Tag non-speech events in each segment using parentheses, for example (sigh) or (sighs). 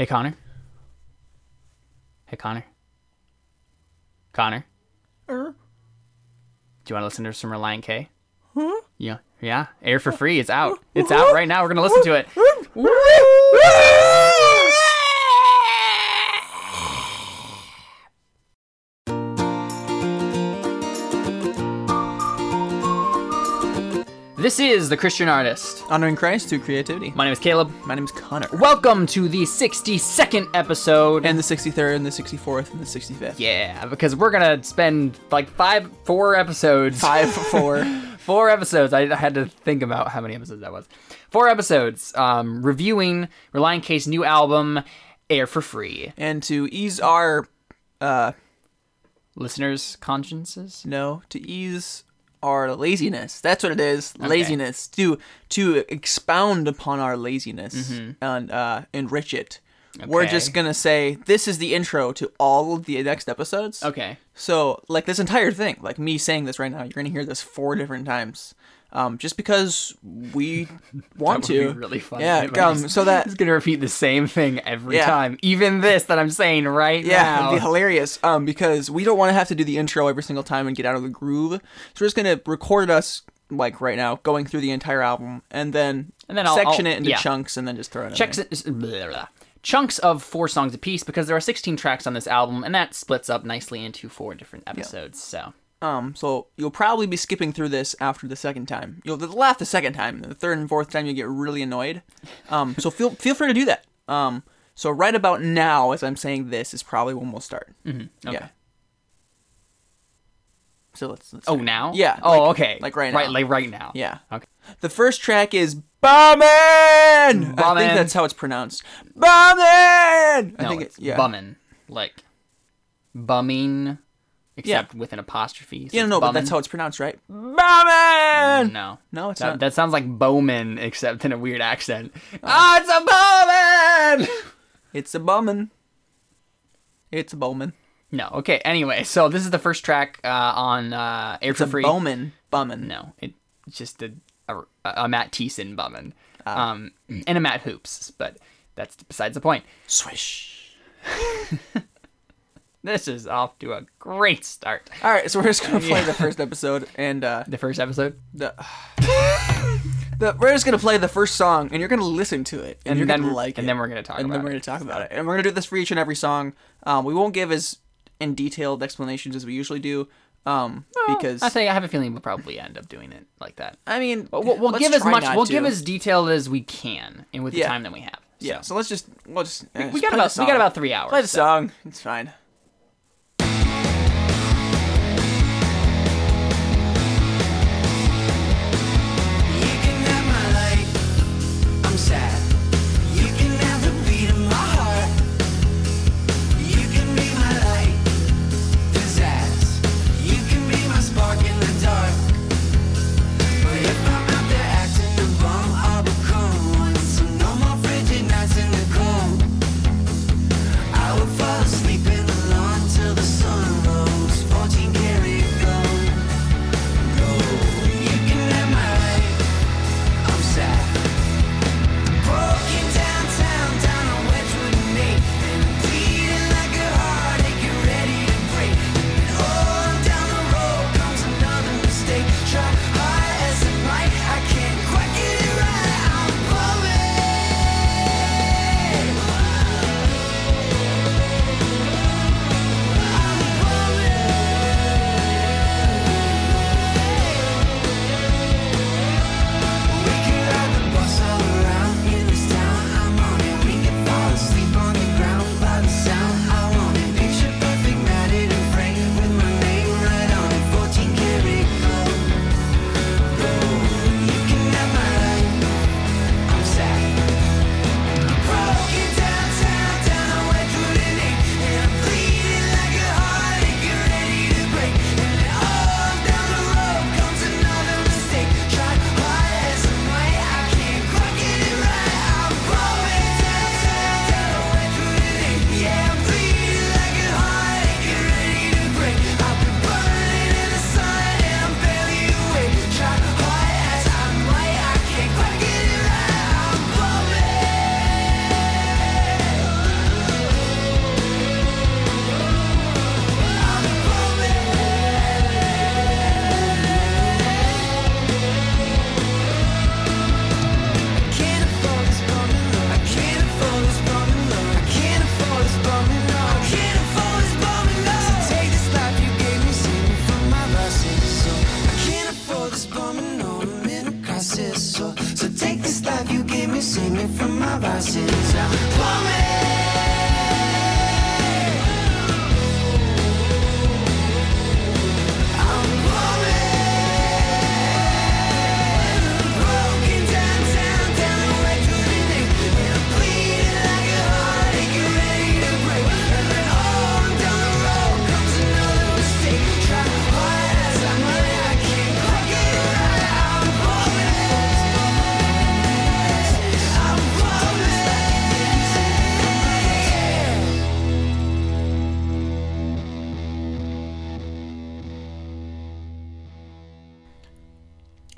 Hey, Connor. Hey, Connor. Connor. Er? Do you want to listen to some Relient K? Huh? Yeah. Yeah. Air for free. It's out. It's out right now. We're gonna listen to it. This is the Christian Artist. Honoring Christ through creativity. My name is Caleb. My name is Connor. Welcome to the 62nd episode. And the 63rd, and the 64th, and the 65th. yeah, because we're gonna spend like five, four episodes. Five, (laughs) four. four episodes. I, I had to think about how many episodes that was. Four episodes um, reviewing Relient K's new album, Air for Free. and to ease our, uh, Listeners' consciences. no, to ease our laziness. That's what it is. Laziness. To to expound upon our laziness and uh, enrich it. We're just gonna say this is the intro to all of the next episodes. Okay. So, like this entire thing, like me saying this right now, you're gonna hear this four different times, um, just because we (laughs) want to. be really fun. Yeah, (laughs) um, so that just gonna repeat the same thing every Yeah. time. Even this that I'm saying right yeah, now. it'd be hilarious. Um, because we don't want to have to do the intro every single time and get out of the groove. So we're just gonna record us like right now, going through the entire album, and then And then I'll- section I'll- it into yeah. chunks, and then just throw it. in Checks there. blah, blah, blah. chunks of four songs apiece because there are 16 tracks on this album, and that splits up nicely into four different episodes. So Um, so you'll probably be skipping through this after the second time. You'll laugh the second time. The third and fourth time you get really annoyed. Um, so (laughs) feel feel free to do that. Um, so right about now, as I'm saying this, is probably when we'll start. Mm-hmm. okay. Yeah. So let's. let's Oh, now? Yeah, Oh, like- okay. like right Right, now. like right now. Yeah. Okay. The first track is Bummin'. I think that's how it's pronounced. Bummin'. I No, think it's it, yeah. bummin'. Like bumming, except with an apostrophe. so Yeah, it's no, but that's how it's pronounced, right? Bowman. No. No, it's That, not. that sounds like Bowman, except in a weird accent. Ah, it's a Bowman! It's a Bowman. It's a Bowman. No, okay, anyway, so this is the first track uh, on uh, Air It's for a Free. Bowman. Bummin'. No, it, it's just a, a, a Matt Thiessen Bowman, Ah. Um, and a Matt Hoopes, but that's besides the point. Swish. (laughs) This is off to a great start. All right, so we're just gonna (laughs) play the first episode, and uh, The first episode? the, (sighs) the we're just gonna play the first song, and you're gonna listen to it, and, And you're then, gonna like and it, then we're going to talk and about then we're gonna talk about it, and we're gonna do this for each and every song. Um, we won't give as in detailed explanations as we usually do, um, because I think I have a feeling we'll probably end up doing it like that. I mean, we'll, we'll give as much. We'll to. give as detailed as we can, and with the Yeah. time that we have. yeah. So let's just we'll just uh, we just got about we got about three hours. play the so- song. It's fine.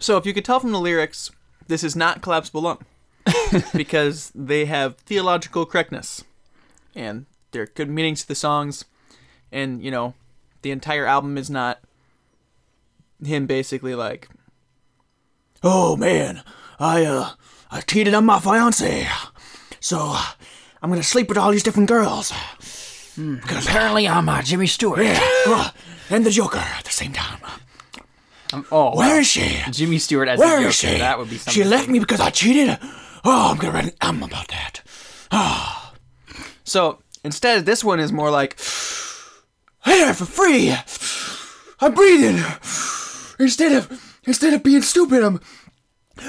So if you could tell from the lyrics, this is not collapsible lung (laughs) because they have theological correctness and there are good meanings to the songs and you know the entire album is not him basically like oh man i uh i cheated on my fiance so i'm gonna sleep with all these different girls. Because Apparently, I'm uh, Jimmy Stewart. yeah. And the joker at the same time Um, oh, where wow. is she Jimmy Stewart as Where a is she? That would be something. She left me because I cheated. Oh, I'm gonna write an album about that. Ah. So instead, this one is more like, "Here for free. I'm breathing instead of instead of being stupid. I'm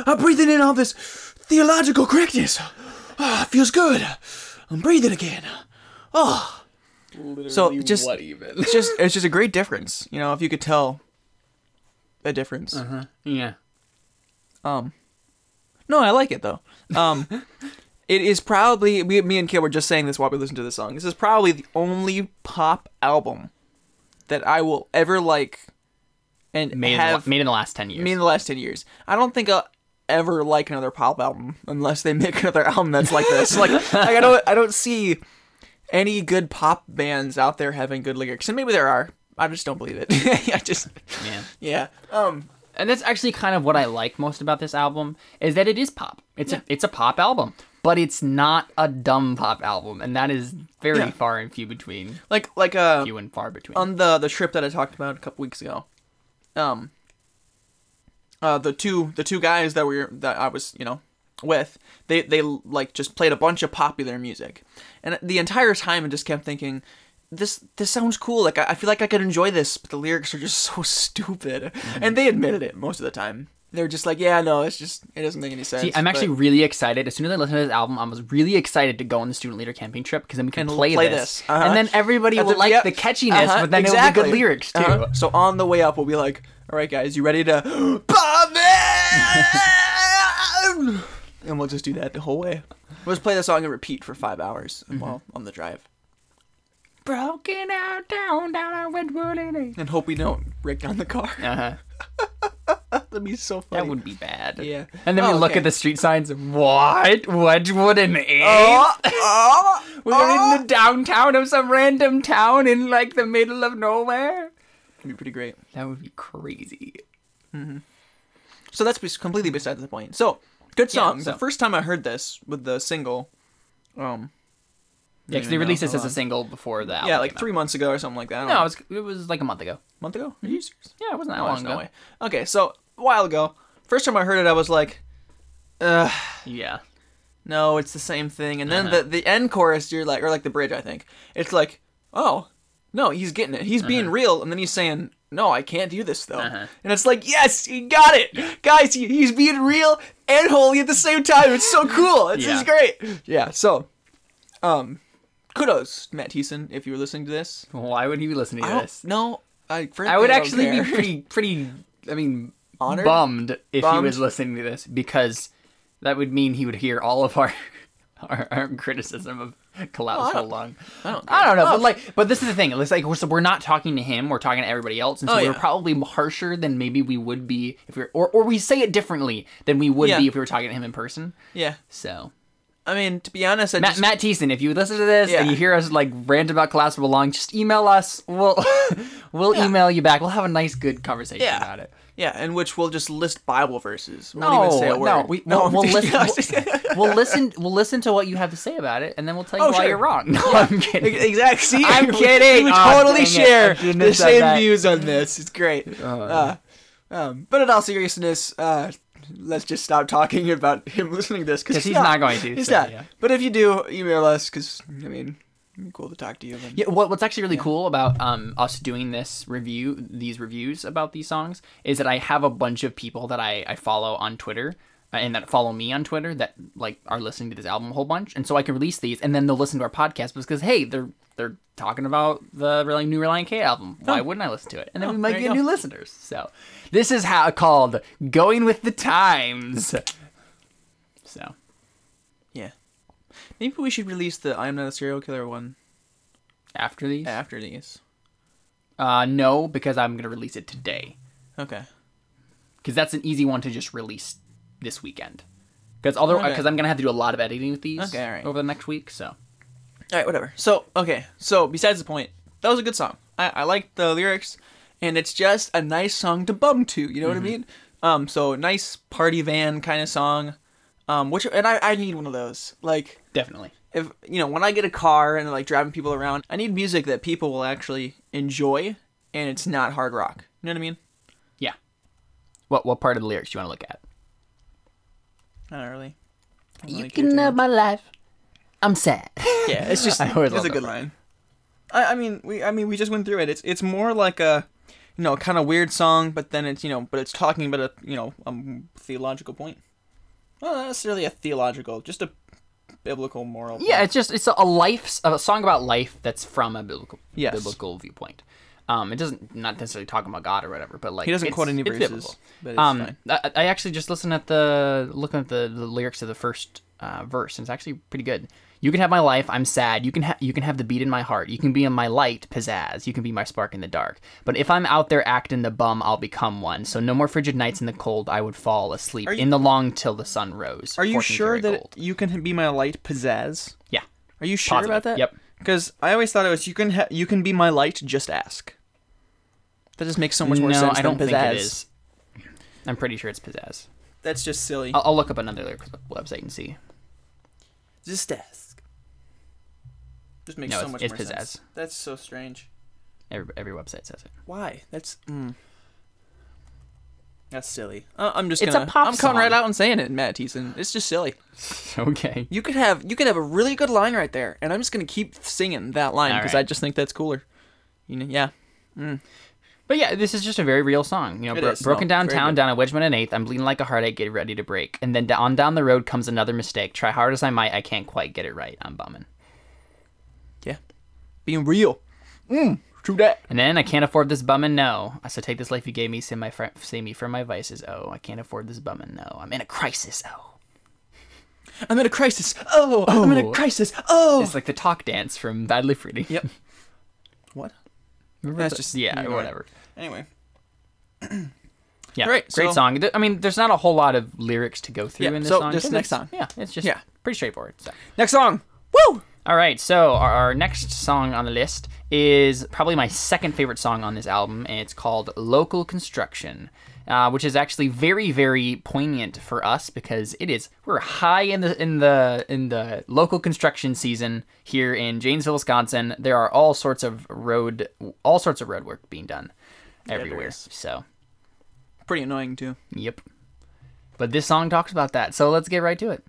I'm breathing in all this theological correctness. Ah, it feels good. I'm breathing again. Oh, so just what even? it's just it's just a great difference. You know, if you could tell a difference. yeah. Um, no, I like it though. Um, (laughs) it is probably me, me and Kid were just saying this while we listened to the song. This is probably the only pop album that I will ever like and Made, in have the, made in the last ten years. me in the last ten years. I don't think I'll ever like another pop album unless they make (laughs) another album that's like this. (laughs) like, like I don't I don't see any good pop bands out there having good lyrics, and maybe there are. I just don't believe it. (laughs) I just yeah. yeah. Um. And that's actually kind of what I like most about this album is that it is pop. It's a it's a pop album, but it's not a dumb pop album, and that is very Yeah. far and few between. Like like uh Few and far between. on the the trip that I talked about a couple weeks ago. Um uh the two the two guys that were that I was, you know, with, they they like just played a bunch of popular music. And the entire time I just kept thinking this this sounds cool. Like I, I feel like I could enjoy this, but the lyrics are just (laughs) so stupid. And they admitted it most of the time. They're just like, yeah, no, it's just it doesn't make any sense. See, I'm actually but- really excited. As soon as I listened to this album, I was really excited to go on the student leader camping trip because then we can And play, play this, this. Uh-huh. and then everybody At will the- like yep. the catchiness, Uh-huh, but then it'll be good lyrics too. Uh-huh. So on the way up, we'll be like, "All right, guys, you ready to (gasps) Bombin?" (laughs) and we'll just do that the whole way. We'll just play the song and repeat for five hours Mm-hmm. while on the drive, Broken out down down I went running. and hope we don't break down the car. Uh-huh. (laughs) That'd be so funny. That would be bad. Yeah. And then we Oh, look okay. at the street signs. What? What would an eight? Oh, oh, We're oh. in the downtown of some random town in like the middle of nowhere. That'd be pretty great. That would be crazy. So that's completely besides the point. So good Yeah, song. so- The first time I heard this with the single, um, Yeah, because they released this as a single before that. yeah, like three months ago or something like that. No, it was it was like a month ago. month ago. Are you serious? Yeah, it wasn't that Oh, long there's ago. no way. Okay, so a while ago, first time I heard it, I was like, uh, Yeah. no, it's the same thing. And then Uh-huh. the the end chorus, you're like, or like the bridge, I think, it's like, oh, no, he's getting it. He's being real, and then he's saying, no, I can't do this though. Uh-huh. And it's like, yes, he got it, guys. He, he's being real and holy at the same time. It's so cool. It's Yeah. just great. Yeah. So, um, kudos, Matt Thiessen, if you were listening to this. Why would he be listening to this? know. I I would actually be pretty (laughs) pretty. I mean, Honored? bummed if he was listening to this because that would mean he would hear all of our (laughs) our, our criticism of collapse don't- long. I don't. I don't know, Oh, but like, but this is the thing. It's like we're, so we're not talking to him. We're talking to everybody else, and so Oh, we're probably harsher than maybe we would be if we are or or we say it differently than we would Yeah. be if we were talking to him in person. Yeah. So I mean, to be honest, I Matt, just Matt Thiessen, if you listen to this and you hear us like rant about collapsible lung, just email us. We'll (laughs) we'll Yeah. email you back. We'll have a nice, good conversation Yeah. about it. yeah, in which we'll just list Bible verses. We No, won't even say a word. no, we, we'll, we'll listen. We'll, (laughs) we'll listen. We'll listen to what you have to say about it, and then we'll tell you Oh, why sure. you're wrong. (laughs) No, I'm kidding. exactly. See, I'm kidding. We Aw, totally share the same that. views on this. It's great. Uh, um, but in all seriousness, uh, let's just stop talking about him listening to this because he's not going to, He's so, not. yeah. But if you do, email us because I mean, it'd be cool to talk to you. And, Yeah, what, what's actually really cool about um, us doing this review, these reviews about these songs, is that I have a bunch of people that I, I follow on Twitter and that follow me on Twitter that like are listening to this album a whole bunch, and so I can release these, and then they'll listen to our podcast because hey, they're they're talking about the really new Relient K album. Why wouldn't I listen to it? And then we might get new listeners. So this is how called going with the times. So yeah. Maybe we should release the "I'm Not a Serial Killer" one after these, after these. uh, no, because I'm gonna release it today. Okay. because that's an easy one to just release this weekend. Because other Okay. because I'm gonna have to do a lot of editing with these Okay, alright. over the next week. So All right, whatever. So okay. So besides the point, that was a good song. I, I liked the lyrics, and it's just a nice song to bum to. You know what I mean? Um. So nice party van kind of song. Um. Which and I I need one of those. Like definitely, if you know when I get a car and like driving people around, I need music that people will actually enjoy, and it's not hard rock. You know what I mean? yeah. What what part of the lyrics do you want to look at? Not really. You can have my life. I'm sad. (laughs) Yeah, it's just (laughs) I it's a good line. I, I mean we I mean we just went through it. It's it's more like a you know kind of weird song, but then it's you know but it's talking about a you know a theological point. Well, not necessarily a theological, just a biblical moral. yeah, point. it's just it's a, a life a song about life that's from a biblical Yes. biblical viewpoint. Um, it doesn't not necessarily talking about God or whatever, but like he doesn't quote any verses, but it's Um, fine. I, I actually just listened at the looking at the, the lyrics of the first uh, verse, and it's actually pretty good. You can have my life. I'm sad. You can ha- you can have the beat in my heart. You can be in my light, pizzazz. You can be my spark in the dark. But if I'm out there acting the bum, I'll become one. So no more frigid nights in the cold. I would fall asleep you- in the long till the sun rose. Are you sure that gold. you can be my light pizzazz? Yeah. Are you sure Positive. about that? Yep. Because I always thought it was you can ha- you can be my light. Just ask. That just makes so much more no, sense I don't than think pizzazz. it is. I'm pretty sure it's pizzazz. That's just silly. I'll, I'll look up another website and see. Just ask. Just makes No, so much it's more pizzazz. sense. That's so strange. Every every website says it. Why? That's mm. That's silly. Uh, I'm just It's a gonna. pop I'm coming right out and saying it, Matt Thiessen. It's just silly. (laughs) okay. You could have you could have a really good line right there, and I'm just gonna keep singing that line because right. I just think that's cooler. You know? Yeah. But yeah, this is just a very real song. You know, bro- broken no, very downtown, down at Wedgman and Eighth. I'm bleeding like a heartache, get ready to break. And then on down the road comes another mistake. Try hard as I might, I can't quite get it right. I'm bumming. Yeah. Being real. Mm. True that. And then I can't afford this bumming. No, I said take this life you gave me, save my fr- save me from my vices. Oh, I can't afford this bumming. No, I'm in a crisis. Oh, I'm in a crisis. Oh, I'm in Oh. a crisis. Oh. it's like the talk dance from Badly Fruity. Yep. (laughs) what? Remember That's the- just- yeah, you're or whatever. Anyway. Yeah, Great, great so- song. I mean, there's not a whole lot of lyrics to go through Yeah, in this song. so song. just next song. Yeah, it's just Yeah. pretty straightforward. So. Next song. Woo. All right, so our, our next song on the list is probably my second favorite song on this album, and it's called "Local Construction," uh, which is actually very, very poignant for us because it is we're high in the in the in the local construction season here in Janesville, Wisconsin. There are all sorts of road all sorts of road work being done everywhere. is. So, Pretty annoying too. yep. But this song talks about that, so let's get right to it.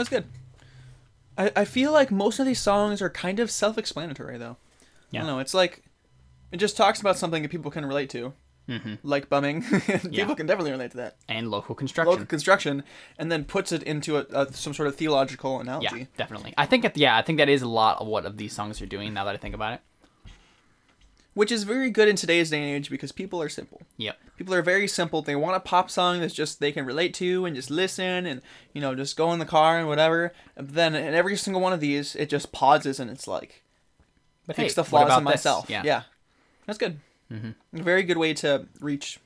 That's good. I, I feel like most of these songs are kind of self-explanatory though. I Yeah. don't know. It's like it just talks about something that people can relate to, Mm-hmm. like bumming. (laughs) people Yeah. can definitely relate to that. And local construction. Local construction, and then puts it into a, a some sort of theological analogy. yeah, definitely. I think. It, yeah, I think that is a lot of what of these songs are doing. Now that I think about it. Which is very good in today's day and age because people are simple. Yep. People are very simple. They want a pop song that's just they can relate to and just listen and you know just go in the car and whatever. And then in every single one of these, it just pauses and it's like But fix hey, the flaws about in this? myself. Yeah. yeah, that's good. Mm-hmm. A very good way to reach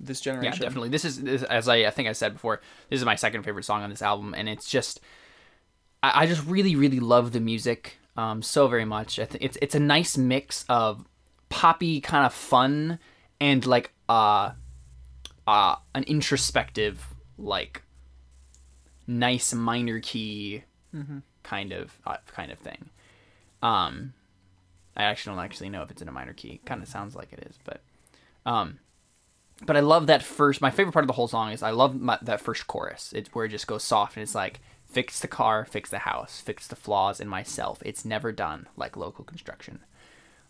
this generation. Yeah, definitely. This is this, as I, I think I said before. This is my second favorite song on this album, and it's just I, I just really really love the music um, so very much. I think it's it's a nice mix of poppy kind of fun and like uh uh an introspective like nice minor key kind of uh, kind of thing. Um, I actually don't actually know if it's in a minor key. Kind of sounds like it is, but um but I love that first. My favorite part of the whole song is I love my, that first chorus. It's where it just goes soft and it's like fix the car, fix the house, fix the flaws in myself. It's never done like local construction.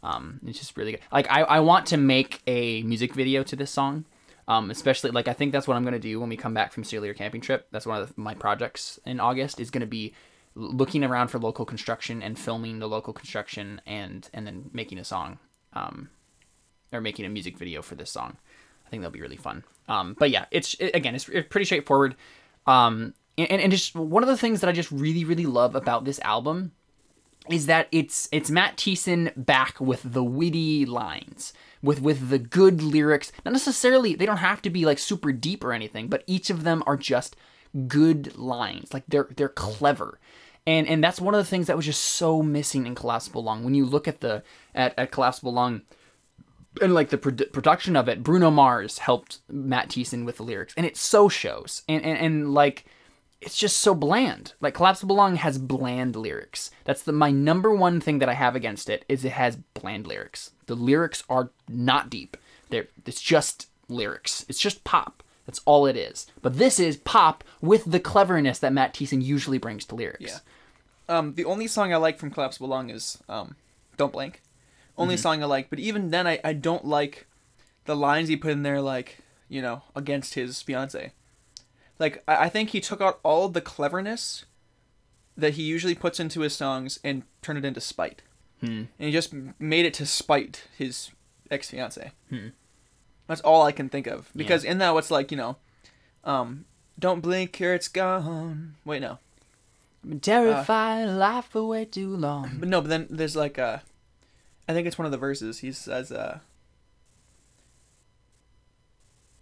Um, it's just really good. Like I, I want to make a music video to this song. Um, especially like I think that's what I'm gonna do when we come back from Celia camping trip. That's one of the, my projects in August is gonna be looking around for local construction and filming the local construction and and then making a song. Um, or making a music video for this song. I think that'll be really fun. Um, but yeah, it's it, again, it's, it's pretty straightforward. Um, and, and just one of the things that I just really really love about this album is that it's it's Matt Thiessen back with the witty lines, with with the good lyrics. Not necessarily they don't have to be like super deep or anything, but each of them are just good lines. Like they're they're clever. And and that's one of the things that was just so missing in Collapsible Lung. When you look at the at, at Collapsible Lung, and like the produ- production of it, Bruno Mars helped Matt Thiessen with the lyrics, and it so shows. And and, and like, it's just so bland. Like Collapsible Lung has bland lyrics. That's the my number one thing that I have against it is it has bland lyrics. The lyrics are not deep. They're it's just lyrics. It's just pop. That's all it is. But this is pop with the cleverness that Matt Thiessen usually brings to lyrics. Yeah. Um, the only song I like from Collapsible Lung is um, "Don't Blink." Only Mm-hmm. song I like, but even then, I, I don't like the lines he put in there, like you know, against his fiance. Like I, I think he took out all the cleverness that he usually puts into his songs and turned it into spite, Hmm. and he just made it to spite his ex fiance. That's all I can think of because in that, what's like you know, um, "Don't blink here it's gone." Wait, no. I've been terrified life for way too long. But no, but then there's like uh I think it's one of the verses. He says uh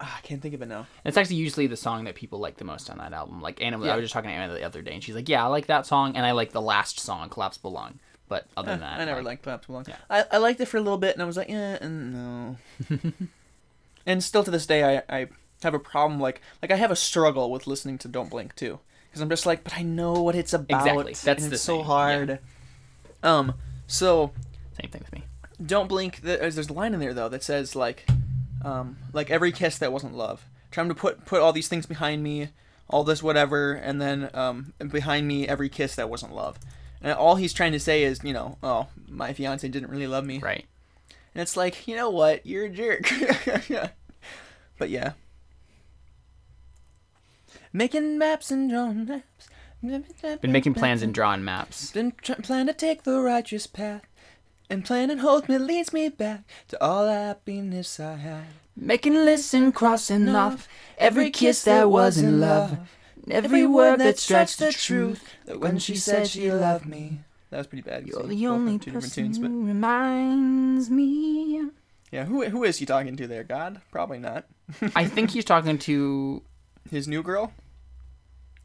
I can't think of it now. It's actually usually the song that people like the most on that album. Like Anna, I was just talking to Anna the other day, and she's like, "Yeah, I like that song, and I like the last song, Collapsible Lung." But other than that, I never like, liked Collapse Long. Yeah. I, I liked it for a little bit and I was like, "Yeah, uh, no. (laughs) and still to this day I, I have a problem like like I have a struggle with listening to Don't Blink too. Because I'm just like, but I know what it's about. Exactly. That's and the it's so thing. hard. Um so same thing with me. don't blink there's there's a line in there though that says like um like every kiss that wasn't love. Trying to put put all these things behind me all this whatever and then um behind me every kiss that wasn't love. And all he's trying to say is you know oh my fiance didn't really love me. Right. and it's like you know what? You're a jerk. (laughs) But yeah. Making maps and drawing maps. Been making plans and drawing maps. been tr- planning to take the righteous path and planning holds me leads me back to all the happiness I had. Making lists and crossing off every kiss that was in love. Every word that stretched the truth. That when she said she loved me. That was pretty bad. You're the only two person tunes, but who reminds me. yeah, who who is he talking to there? God? Probably not. I think he's talking to. (laughs) His new girl.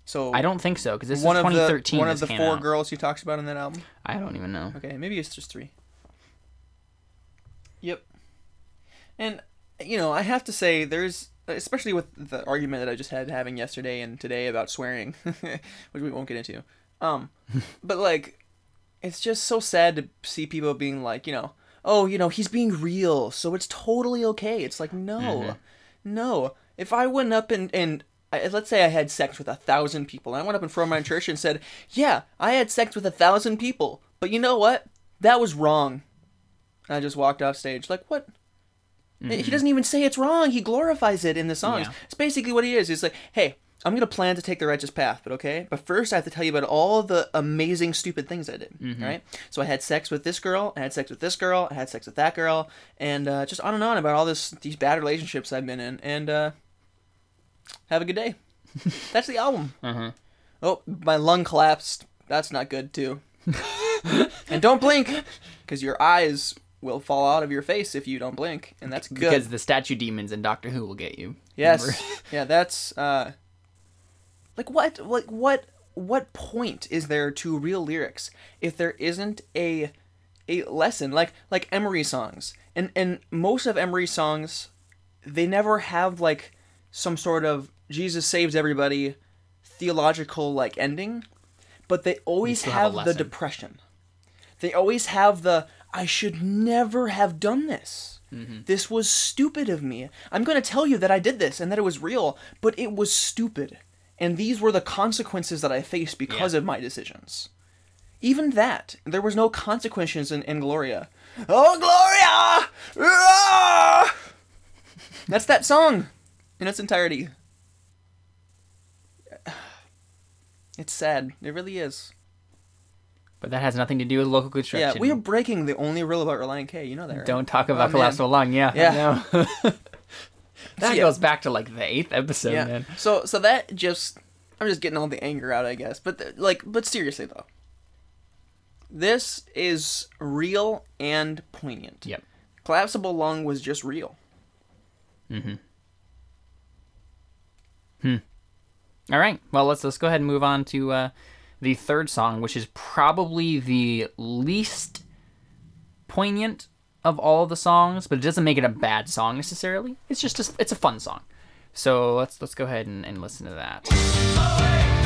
So I don't think so because this one is of the 2013. one of the four out. girls he talks about in that album. I don't even know. Okay, maybe it's just three. Yep. And you know, I have to say, there's especially with the argument that I just had having yesterday and today about swearing, (laughs) which we won't get into. Um, (laughs) but like, it's just so sad to see people being like, you know, oh, you know, he's being real, so it's totally okay. It's like, no, no. If I went up and and I, let's say I had sex with a thousand people, and I went up in front of my church and said, "Yeah, I had sex with a thousand people, but you know what? That was wrong." And I just walked off stage. Like what? He doesn't even say it's wrong. He glorifies it in the songs. Yeah. It's basically what he is. He's like, "Hey, I'm gonna plan to take the righteous path, but okay. But first, I have to tell you about all the amazing, stupid things I did. Right? So I had sex with this girl. I had sex with this girl. I had sex with that girl, and uh, just on and on about all this these bad relationships I've been in. And uh, have a good day. (laughs) That's the album. Uh-huh. Oh, my lung collapsed. That's not good too. (laughs) and don't blink, because your eyes will fall out of your face if you don't blink, and that's good. Because the statue demons in Doctor Who will get you. Yes. (laughs) (laughs) Yeah, that's uh like what like what what point is there to real lyrics if there isn't a a lesson like like Emery songs. And and most of Emery's songs they never have like some sort of Jesus saves everybody theological like ending, but they always have have, the depression. They always have the I should never have done this. Mm-hmm. This was stupid of me. I'm going to tell you that I did this and that it was real, but it was stupid. And these were the consequences that I faced because Yeah. of my decisions. Even that, there was no consequences in, in Gloria. Oh, Gloria! Ah! That's that song in its entirety. (sighs) It's sad. It really is. But that has nothing to do with local construction. Yeah, we are breaking the only rule about Relient K. You know that, right? Don't talk about Oh, man. last. Yeah. Yeah. I know. (laughs) (laughs) that Yeah. goes back to like the eighth episode, yeah. man. So so that just I'm just getting all the anger out, I guess. But th- like, but seriously though, this is real and poignant. Yep. Collapsible lung was just real. Mm-hmm. Hmm. All right. Well, let's let's go ahead and move on to uh, the third song, which is probably the least poignant of all the songs, but it doesn't make it a bad song necessarily. It's just a, it's a fun song. So let's let's go ahead and, and listen to that.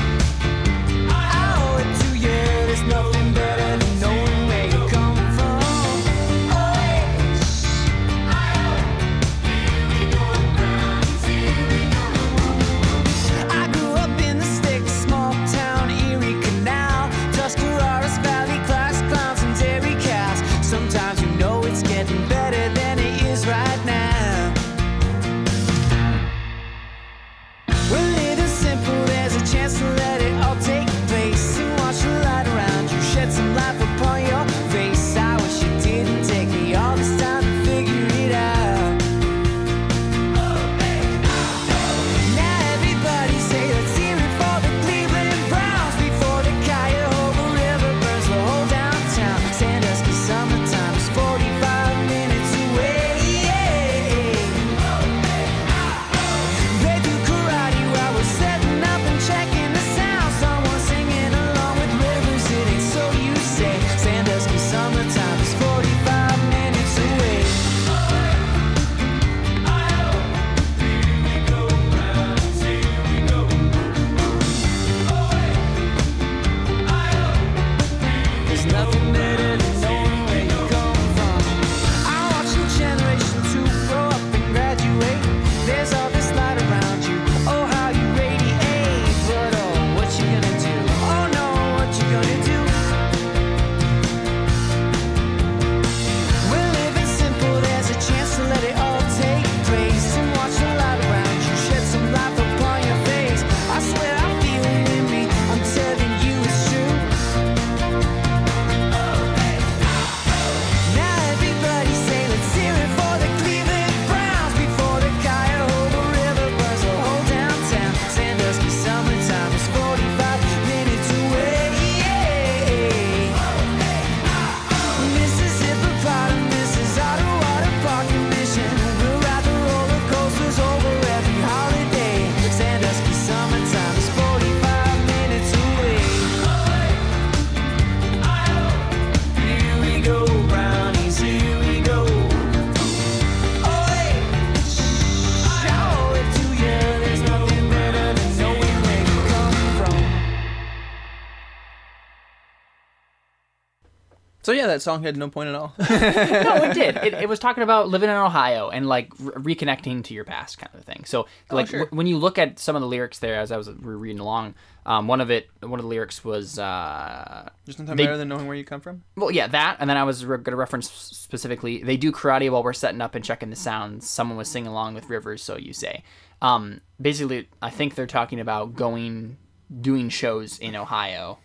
That song had no point at all. (laughs) no, it did. It, it was talking about living in Ohio and like re- reconnecting to your past, kind of thing. So, like, sure. w- when you look at some of the lyrics there, as I was re- reading along, um, one of it, one of the lyrics was, uh, Just nothing They- better than knowing where you come from. well, yeah, that, and then I was re- going to reference specifically, they do karate while we're setting up and checking the sounds. Someone was singing along with Rivers, so you say. Um, basically, I think they're talking about going, doing shows in Ohio,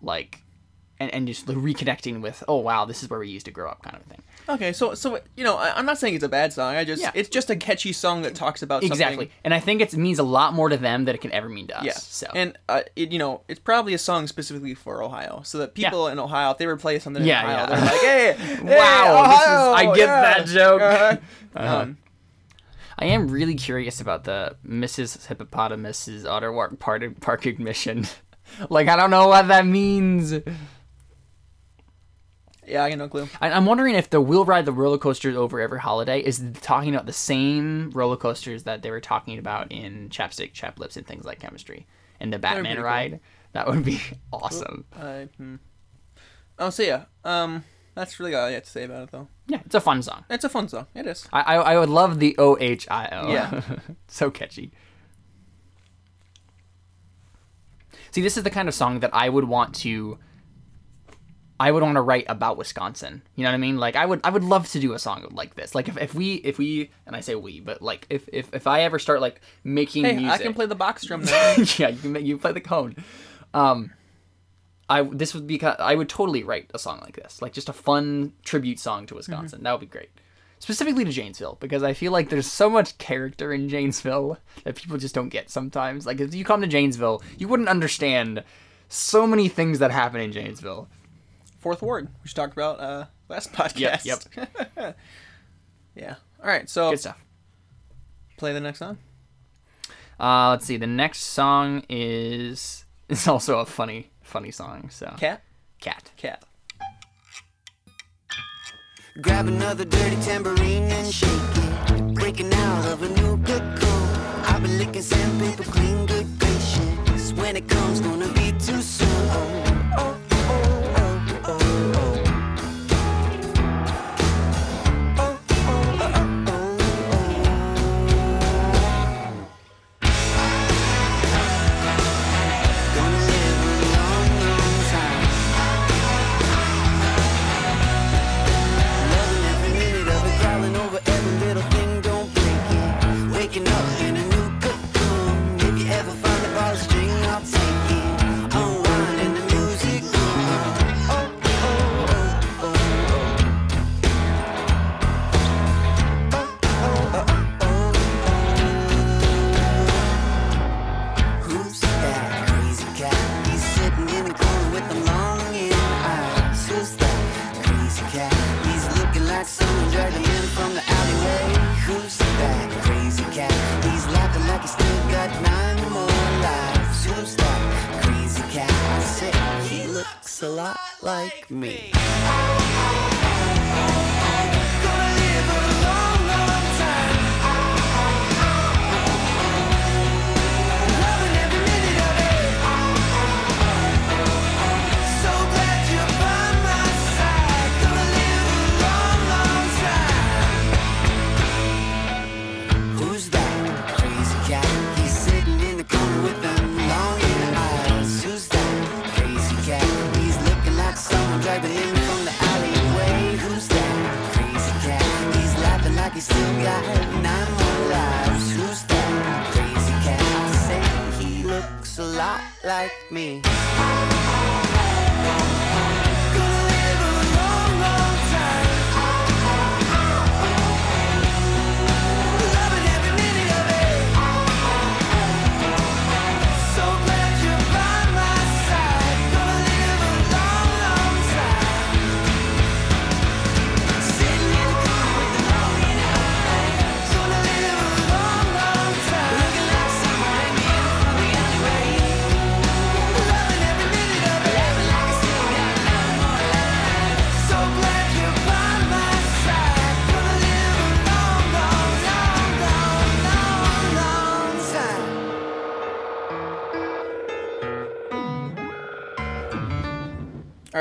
like, and, and just reconnecting with, oh wow, this is where we used to grow up, kind of thing. Okay, so so you know, I, I'm not saying it's a bad song. I just Yeah. it's just a catchy song that talks about something. Exactly, and I think it means a lot more to them than it can ever mean to us. Yeah. So And uh, it, you know, it's probably a song specifically for Ohio, so that people in Ohio, if they were playing something in Yeah, Ohio, yeah. they're like, "Hey, (laughs) hey, Wow, this is- I get yeah." that joke. Uh-huh. Um, I am really curious about the Mrs. Hippopotamus's Otterwalk park, park ignition. (laughs) like I don't know what that means. Yeah, I got no clue. I, I'm wondering if the "We'll Ride the Roller Coasters Over Every Holiday" is talking about the same roller coasters that they were talking about in Chapstick, Chapped Lips, and things like chemistry, and the Batman pretty cool. ride. That would be (laughs) awesome. I, hmm. Oh, so yeah, um, that's really all I have to say about it, though. Yeah, it's a fun song. It's a fun song. It is. I I, I would love the O H I O. Yeah. (laughs) so catchy. See, this is the kind of song that I would want to. I would want to write about Wisconsin. You know what I mean? Like I would, I would love to do a song like this. Like if, if we, if we, and I say we, but like if, if, if I ever start like making Hey, music, I can play the box drum (laughs) now. yeah, you can make, you play the cone. Um, I this would be I would totally write a song like this, like just a fun tribute song to Wisconsin. That would be great, specifically to Janesville, because I feel like there's so much character in Janesville (laughs) that people just don't get sometimes. Like if you come to Janesville, you wouldn't understand so many things that happen in Janesville. Fourth Ward, which we talked about uh, last (laughs) podcast. yep. (laughs) yeah. All right, so Good stuff. play the next song. Uh, let's see. The next song is (laughs) is also a funny funny song. So Cat. cat. Cat. Grab another dirty tambourine and shake it. Breaking out of a new cocoon. I've been licking sandpaper clean, good gracious. When it comes, gonna be too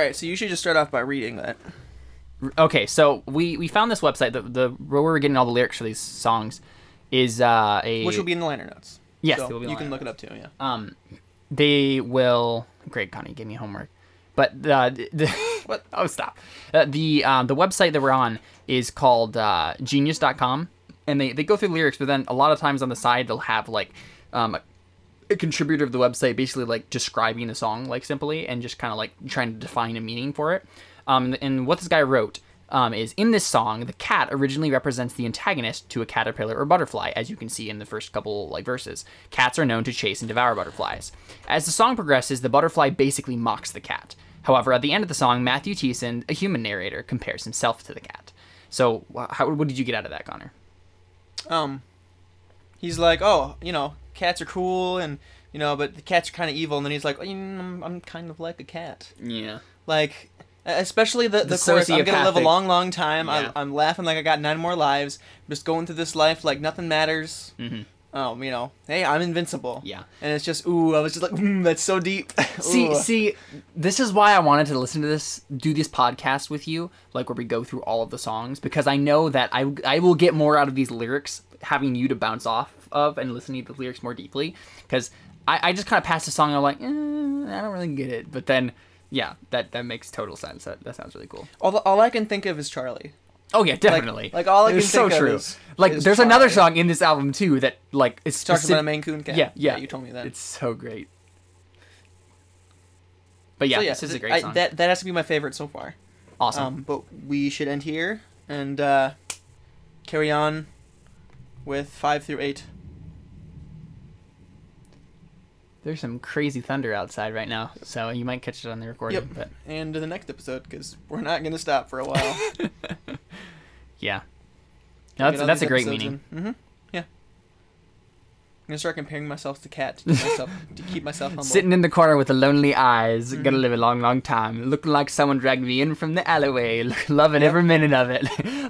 right, so you should just start off by reading that. Okay, so we we found this website. The the where we're getting all the lyrics for these songs is uh, a Which will be in the liner notes. Yes, So they will be you can liner look it up too. Yeah. um they will great connie gave me homework but uh, the (laughs) What? oh stop uh, the um, the website that we're on is called uh, genius.com and they, they go through lyrics but then a lot of times on the side they'll have like um, a contributor of the website basically like describing the song like simply and just kind of like trying to define a meaning for it. Um, and what this guy wrote um, is in this song the cat originally represents the antagonist to a caterpillar or butterfly as you can see in the first couple like verses. Cats are known to chase and devour butterflies. As the song progresses the butterfly basically mocks the cat. However at the end of the song matthew Thiessen, a human narrator compares himself to the cat. So how, what did you get out of that connor? Um, he's like, oh, you know, cats are cool, and you know, but the cats are kind of evil. And then he's like, mm, I'm, I'm kind of like a cat. yeah Like, especially the the, The chorus. I'm gonna live a long, long time. Yeah. I, I'm laughing like I got nine more lives. just going through this life like nothing matters. Mm-hmm. Um, you know, hey, I'm invincible. Yeah. And it's just, ooh, I was just like, mm, that's so deep. (laughs) See, see, this is why I wanted to listen to this, do this podcast with you, like where we go through all of the songs, because I know that I I will get more out of these lyrics having you to bounce off of and listening to the lyrics more deeply. Because I, I just kind of passed the song, and I'm like, eh, I don't really get it, but then. Yeah, that, that makes total sense. That, that sounds really cool. all, all I can think of is Charlie. Oh yeah, definitely. like, all I It's can think so of true. is- like, is there's another Charlie. song in this album too that like is specific- about a Maine Coon cat. Yeah, yeah. you told me that. It's so great. But yeah, so yeah, this is a th- great I- song. that that has to be my favorite so far. awesome. Um, but we should end here and uh, carry on with five through eight. There's some crazy thunder outside right now, so you might catch it on the recording. Yep. But And to the next episode because we're not gonna stop for a while. (laughs) yeah, no, that's, that's a great meaning. Mm-hmm. Yeah. I'm gonna start comparing myself to cat to keep (laughs) myself to keep myself humble. Sitting in the corner with the lonely eyes, Mm-hmm. gonna live a long, long time. Looking like someone dragged me in from the alleyway, (laughs) loving Yep. every minute of it.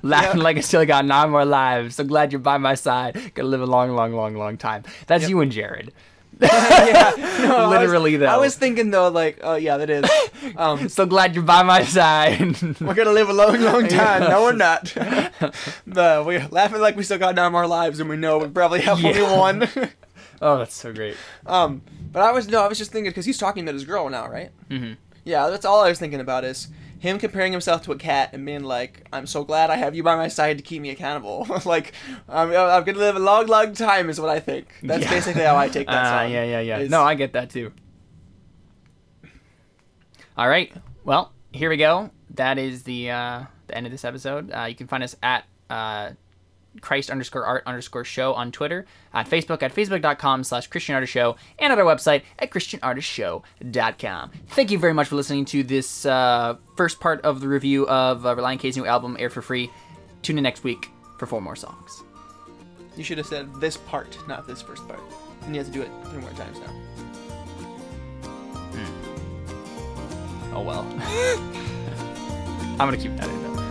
Laughing Yep. like I still got nine more lives. So glad you're by my side. Gonna live a long, long, long, long time. That's Yep. you and Jared. (laughs) yeah. No, I was- Literally, though. I was thinking though, like, oh yeah, that is. (laughs) Um, So glad you're by my side. (laughs) we're gonna live a long, long time. No, we're not. no, we're laughing like we still got nine more lives, and we know we probably have Yeah. only one. oh, that's so great. Um, but I was no, I was just thinking because he's talking to his girl now, right? Mm-hmm. Yeah, that's all I was thinking about is him comparing himself to a cat and being like, "I'm so glad I have you by my side to keep me accountable." (laughs) like, I'm, I'm gonna live a long, long time is what I think. That's Yeah. basically how I take that Uh, (laughs) song. yeah, yeah, yeah. is- No, I get that too. All right. Well, here we go. That is the uh, the end of this episode. Uh, you can find us at uh, Christ underscore art underscore show on Twitter, at Facebook at facebook.com slash Christian Artist Show, and at our website at christianartistshow.com. Thank you very much for listening to this uh, first part of the review of uh, Relient K's new album, Air for Free. Tune in next week for four more songs. You should have said this part, not this first part. And you have to do it three more times now. Oh well. (laughs) I'm gonna keep that in though.